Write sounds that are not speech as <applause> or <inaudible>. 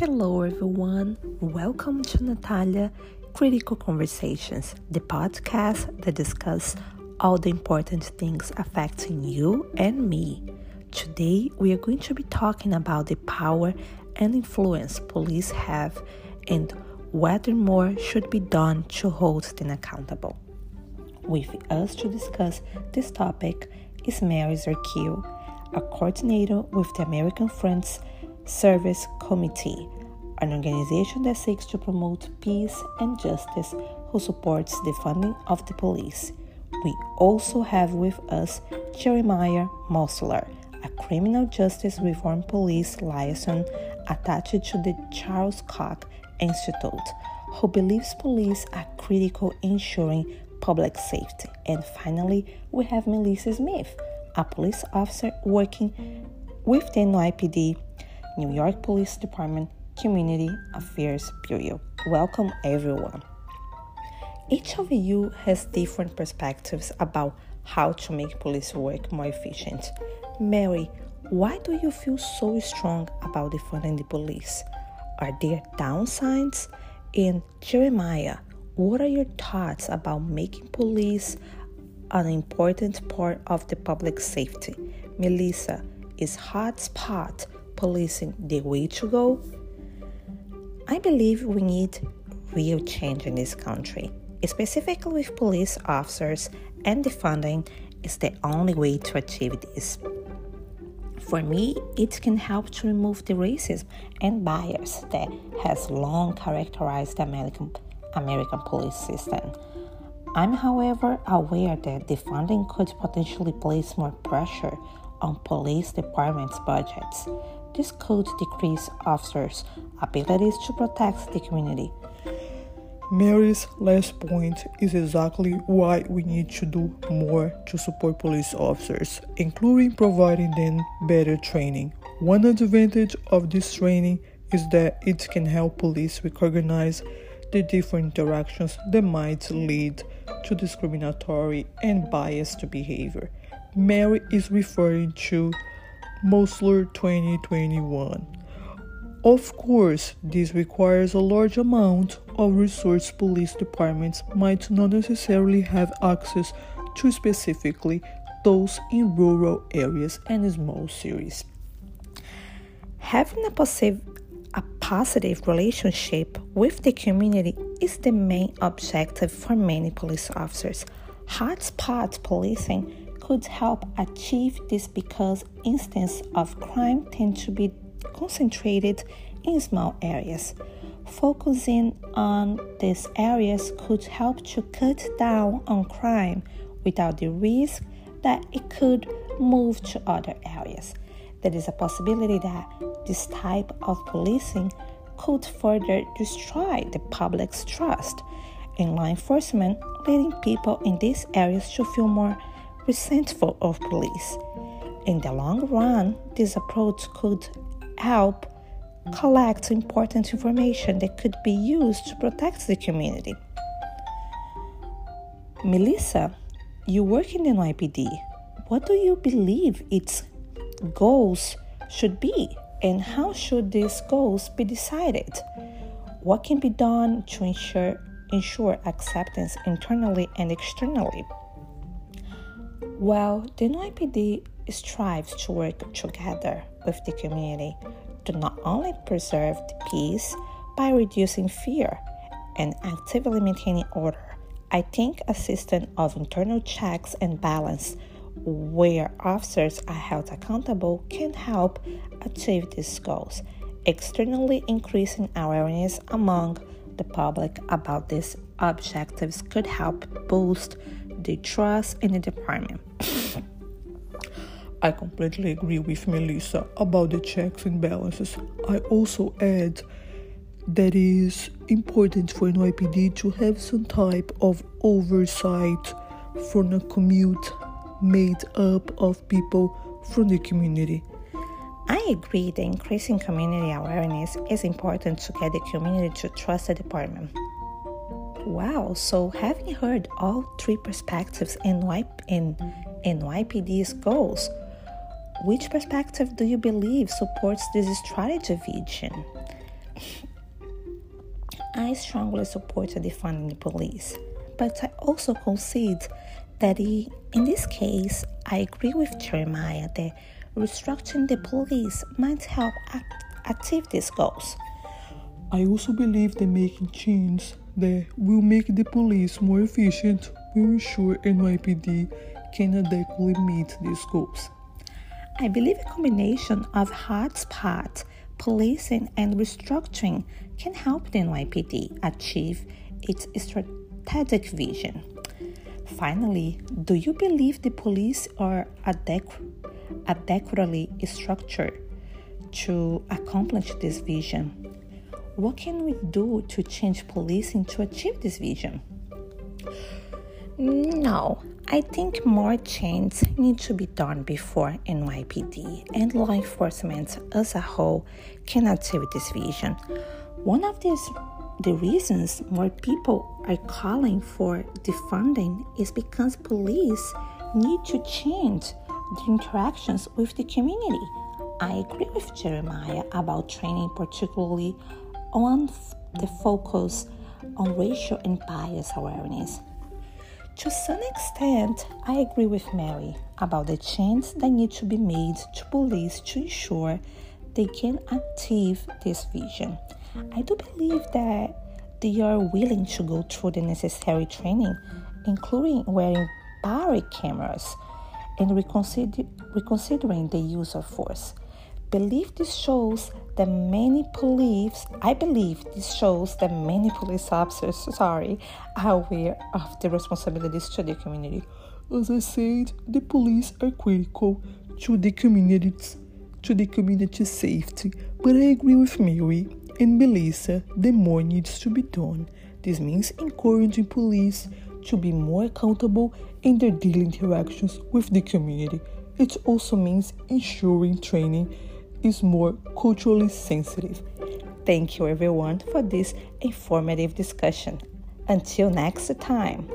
Hello, everyone. Welcome to Natalia Critical Conversations, the podcast that discusses all the important things affecting you and me. Today, we are going to be talking about the power and influence police have and whether more should be done to hold them accountable. With us to discuss this topic is Mary Zerkel, a coordinator with the American Friends Service Committee, an organization that seeks to promote peace and justice who supports the funding of the police. We also have with us Jeremiah Mosler, a criminal justice reform police liaison attached to the Charles Koch Institute, who believes police are critical in ensuring public safety. And finally, we have Melissa Smith, a police officer working with the NYPD New York Police Department Community Affairs Bureau. Welcome, everyone. Each of you has different perspectives about how to make police work more efficient. Mary, why do you feel so strong about defunding the police? Are there downsides? And Jeremiah, what are your thoughts about making police an important part of the public safety? Melissa, is hotspot policing the way to go? I believe we need real change in this country, specifically with police officers, and defunding is the only way to achieve this. For me, it can help to remove the racism and bias that has long characterized the American, American police system. I'm, however, aware that defunding could potentially place more pressure on police departments' budgets. This could decrease officers' abilities to protect the community. Mary's last point is exactly why we need to do more to support police officers, including providing them better training. One advantage of this training is that it can help police recognize the different interactions that might lead to discriminatory and biased behavior. Mary is referring to Mosler 2021. Of course, this requires a large amount of resource police departments might not necessarily have access to specifically those in rural areas and small cities. Having a, positive, a positive relationship with the community is the main objective for many police officers. Hotspot policing could help achieve this because instances of crime tend to be concentrated in small areas. Focusing on these areas could help to cut down on crime without the risk that it could move to other areas. There is a possibility that this type of policing could further destroy the public's trust in law enforcement, leading people in these areas to feel more resentful of police. In the long run, this approach could help collect important information that could be used to protect the community. Melissa, you work in the NYPD. What do you believe its goals should be, and how should these goals be decided? What can be done to ensure ensure acceptance internally and externally? Well, the NYPD strives to work together with the community to not only preserve the peace by reducing fear and actively maintaining order. I think a system of internal checks and balance where officers are held accountable can help achieve these goals. Externally increasing awareness among the public about these objectives could help boost the trust in the department. I completely agree with Melissa about the checks and balances. I also add that it is important for NYPD to have some type of oversight from a commute made up of people from the community. I agree that increasing community awareness is important to get the community to trust the department. Wow, so having heard all three perspectives in, y- in, goals, which perspective do you believe supports this strategy vision? <laughs> I strongly support defunding the police, but I also concede that he, in this case, I agree with Jeremiah that restructuring the police might help achieve these goals. I also believe that making changes that will make the police more efficient will ensure NYPD can adequately meet these goals. I believe a combination of hotspot policing and restructuring can help the NYPD achieve its strategic vision. Finally, do you believe the police are adequ- adequately structured to accomplish this vision? What can we do to change policing to achieve this vision? No, I think more change needs to be done before NYPD and law enforcement as a whole can achieve this vision. One of these the reasons more people are calling for defunding is because police need to change the interactions with the community. I agree with Jeremiah about training, particularly on the focus on racial and bias awareness. To some extent, I agree with Mary about the change that need to be made to police to ensure they can achieve this vision. I do believe that they are willing to go through the necessary training, including wearing body cameras and reconsider- reconsidering the use of force. Believe this shows that many police, I believe this shows that many police officers, sorry, are aware of the responsibilities to the community. As I said, the police are critical to the community's to the community safety, but I agree with Mary and Melissa that more needs to be done. This means encouraging police to be more accountable in their daily interactions with the community. It also means ensuring training is more culturally sensitive. Thank you, everyone, for this informative discussion. Until next time.